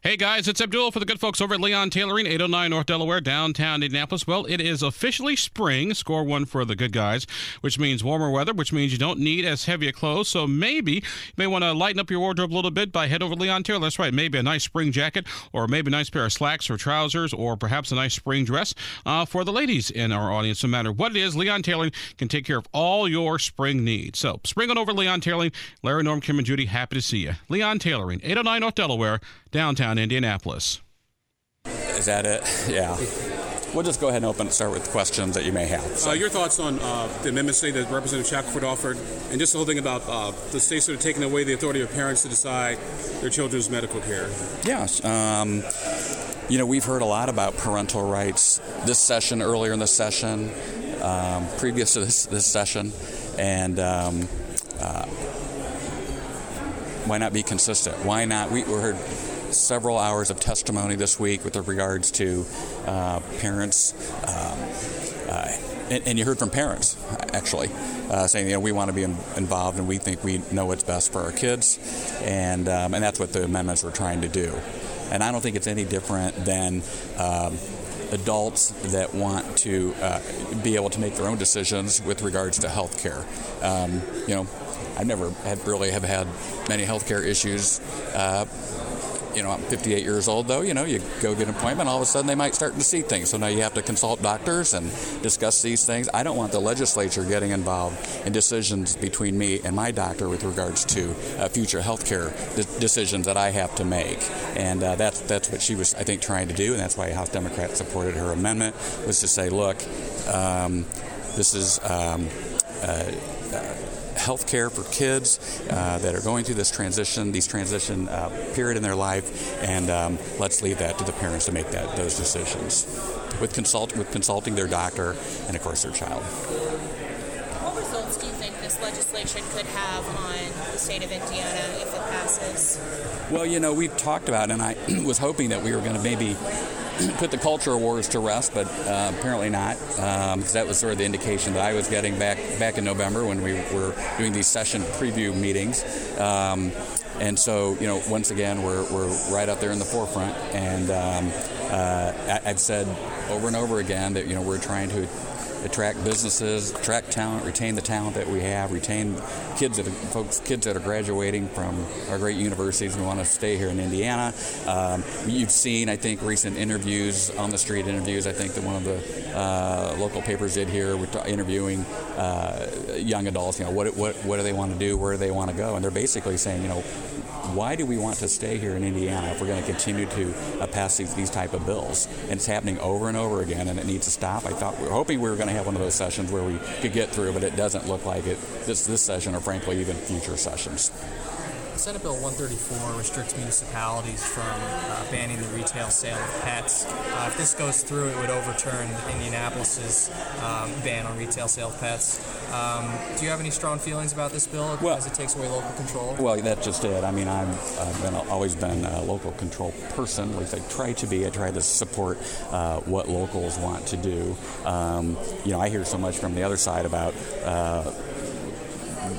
Hey guys, it's Abdul for the good folks over at Leon Tailoring, 809 North Delaware, downtown Indianapolis. Well, it is officially spring. Score one for the good guys, which means warmer weather, which means you don't need as heavy a clothes. So maybe you may want to lighten up your wardrobe a little bit by head over to Leon Taylor. That's right, maybe a nice spring jacket, or maybe a nice pair of slacks or trousers, or perhaps a nice spring dress uh, for the ladies in our audience. No matter what it is, Leon Tailoring can take care of all your spring needs. So spring on over Leon Tailoring. Larry, Norm, Kim, and Judy, happy to see you. Leon Tailoring, 809 North Delaware, downtown Indianapolis. Is that it? Yeah. We'll just go ahead and open and start with questions that you may have. So. Uh, your thoughts on uh, the amendment say that Representative Shackleford offered, and just the whole thing about uh, the states sort of taking away the authority of parents to decide their children's medical care. Yes. Um, you know, we've heard a lot about parental rights this session, earlier in the session, um, previous to this, this session, and um, uh, why not be consistent? Why not? We, we heard several hours of testimony this week with regards to uh, parents. Um, uh, and, you heard from parents actually uh, saying, you know, we want to be in, involved and we think we know what's best for our kids, and um, and that's what the amendments are trying to do. And I don't think it's any different than. Um, adults that want to uh, be able to make their own decisions with regards to health care. Um, you know, I've never really have had many healthcare issues uh, you know, I'm 58 years old though, you know, you go get an appointment, all of a sudden they might start to see things. So now you have to consult doctors and discuss these things. I don't want the legislature getting involved in decisions between me and my doctor with regards to uh, future health care de- decisions that I have to make. And uh, that's, that's what she was, I think, trying to do. And that's why House Democrats supported her amendment, was to say, look, um, this is. Um, uh, health care for kids uh, that are going through this transition, these transition uh, period in their life, and um, let's leave that to the parents to make that those decisions with consult with consulting their doctor and of course their child. What results do you think this legislation could have on the state of Indiana if it passes? Well, you know, we've talked about, and I was hoping that we were going to maybe put the culture wars to rest, but uh, apparently not, because um, that was sort of the indication that I was getting back back in November when we were doing these session preview meetings. Um, and so, you know, once again, we're, we're right up there in the forefront. And um, uh, I, I've said over and over again that, you know, we're trying to attract businesses, attract talent, retain the talent that we have, retain kids that are, folks, kids that are graduating from our great universities and want to stay here in Indiana. Um, you've seen, I think, recent interviews on the street interviews. I think that one of the uh, local papers did here, we're interviewing uh, young adults. You know, what what what do they want to do? Where do they want to go? And they're basically saying, you know, why do we want to stay here in Indiana if we're going to continue to uh, pass these, these type of bills? And it's happening over and over again, and it needs to stop. I thought we were hoping we were going to have one of those sessions where we could get through, but it doesn't look like it this this session, or frankly, even future sessions. Senate Bill 134 restricts municipalities from uh, banning the retail sale of pets. Uh, if this goes through, it would overturn Indianapolis's um, ban on retail sale of pets. Um, do you have any strong feelings about this bill well, as it takes away local control? Well, that's just it. I mean, I've, I've been, always been a local control person. At least I try to be. I try to support uh, what locals want to do. Um, you know, I hear so much from the other side about uh,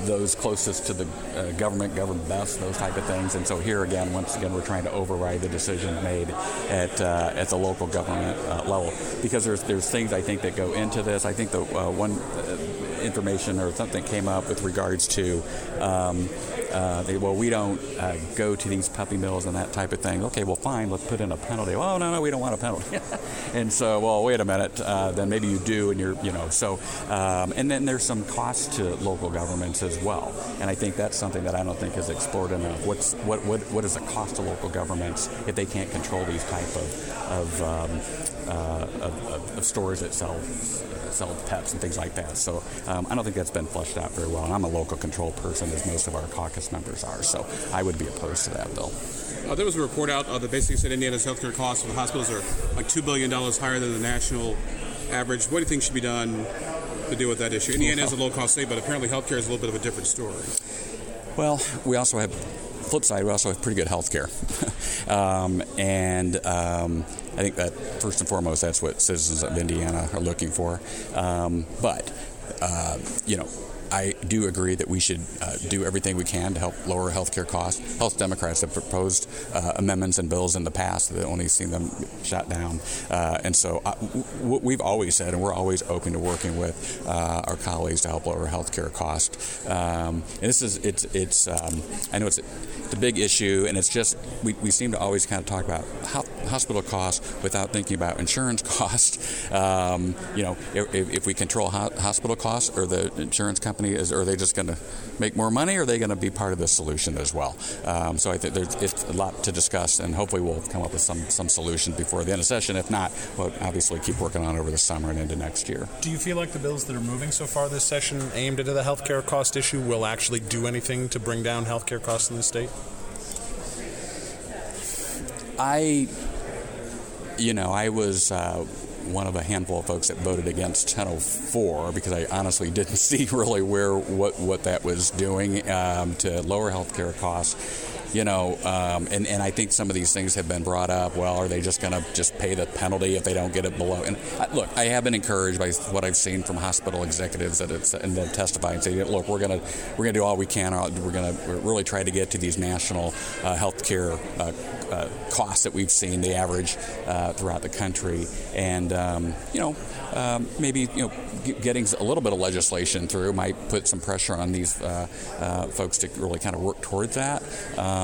those closest to the uh, government govern best, those type of things. And so here again, once again, we're trying to override the decision made at uh, at the local government uh, level because there's there's things I think that go into this. I think the uh, one uh, information or something came up with regards to. Um, uh, they, well, we don't uh, go to these puppy mills and that type of thing. Okay, well, fine, let's put in a penalty. Oh, no, no, we don't want a penalty. and so, well, wait a minute, uh, then maybe you do, and you're, you know, so, um, and then there's some cost to local governments as well. And I think that's something that I don't think is explored enough. What's, what, what, what is the cost to local governments if they can't control these type of, of, um, uh, of, of, stores that sell sell pets and things like that. So um, I don't think that's been fleshed out very well. And I'm a local control person, as most of our caucus members are. So I would be opposed to that bill. Uh, there was a report out uh, that basically said Indiana's healthcare costs for the hospitals are like $2 billion higher than the national average. What do you think should be done to deal with that issue? Indiana is a low cost state, but apparently healthcare is a little bit of a different story. Well, we also have flip side, we also have pretty good health care. um, and um, I think that first and foremost, that's what citizens of Indiana are looking for. Um, but, uh, you know, I do agree that we should uh, do everything we can to help lower healthcare costs. House Democrats have proposed uh, amendments and bills in the past that only seen them shot down. Uh, and so uh, w- we've always said, and we're always open to working with uh, our colleagues to help lower healthcare costs. Um, and this is it's it's um, I know it's a big issue, and it's just we, we seem to always kind of talk about hospital costs without thinking about insurance costs. Um, you know, if, if, we control ho- hospital costs, or the insurance company is, are they just going to make more money, or are they going to be part of the solution as well? Um, so I think there's it's a lot to discuss, and hopefully we'll come up with some some solutions before the end of session. If not, we'll obviously keep working on it over the summer and into next year. Do you feel like the bills that are moving so far this session, aimed at the healthcare cost issue, will actually do anything to bring down healthcare costs in the state? I, you know, I was uh, one of a handful of folks that voted against 1004 because I honestly didn't see really where what what that was doing um, to lower healthcare costs you know, um, and, and I think some of these things have been brought up. Well, are they just going to just pay the penalty if they don't get it below? And I, look, I have been encouraged by what I've seen from hospital executives that it's, and then testify and say, look, we're going to we're going to do all we can. We're going to really try to get to these national uh, health care uh, uh, costs that we've seen, the average uh, throughout the country, and um, you know, um, maybe you know, getting a little bit of legislation through might put some pressure on these uh, uh, folks to really kind of work towards that. Um,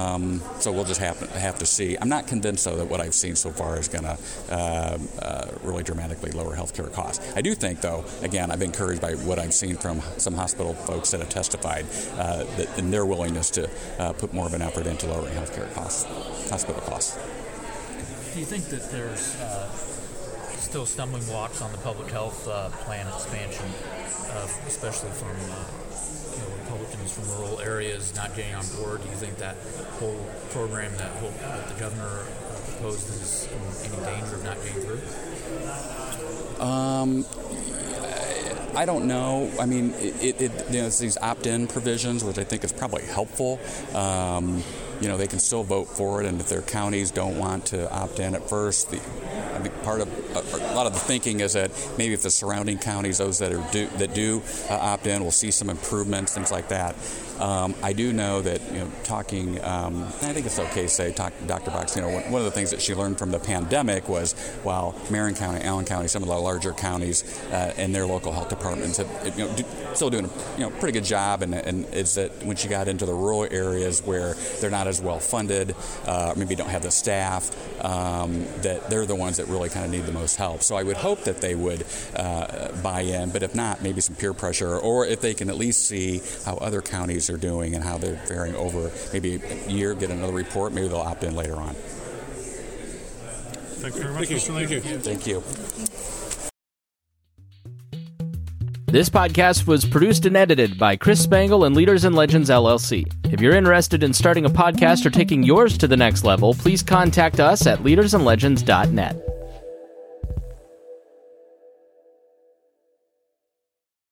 so we'll just have, have to see. I'm not convinced, though, that what I've seen so far is going to uh, uh, really dramatically lower healthcare costs. I do think, though, again, I've been encouraged by what I've seen from some hospital folks that have testified uh, that in their willingness to uh, put more of an effort into lowering healthcare costs, hospital costs. Do you think that there's uh, still stumbling blocks on the public health uh, plan expansion, especially from from rural areas not getting on board? Do you think that whole program that, whole, that the governor uh, proposed is in any danger of not getting through? Um, I don't know. I mean, it, it, you know, it's these opt-in provisions, which I think is probably helpful. Um, you know, they can still vote for it, and if their counties don't want to opt in at first, the, I think part of a, a, lot of the thinking is that maybe if the surrounding counties, those that are do, that do uh, opt in, will see some improvements, things like that. Um, I do know that you know talking. Um, I think it's okay to say talk, Dr. Box. You know, one, one, of the things that she learned from the pandemic was while Marion County, Allen County, some of the larger counties uh, and their local health departments have you know do, still doing a you know pretty good job, and, and is that when she got into the rural areas where they're not as well funded, uh, maybe don't have the staff, um, that they're the ones that really kind of need the most help. So I would hope that they would uh, buy in, but if not, maybe some peer pressure, or if they can at least see how other counties are doing and how they're faring over maybe a year, get another report, maybe they'll opt in later on. Thank you very much, Thank you. Thank you. This podcast was produced and edited by Chris Spangle and Leaders and Legends LLC. If you're interested in starting a podcast or taking yours to the next level, please contact us at leadersandlegends.net.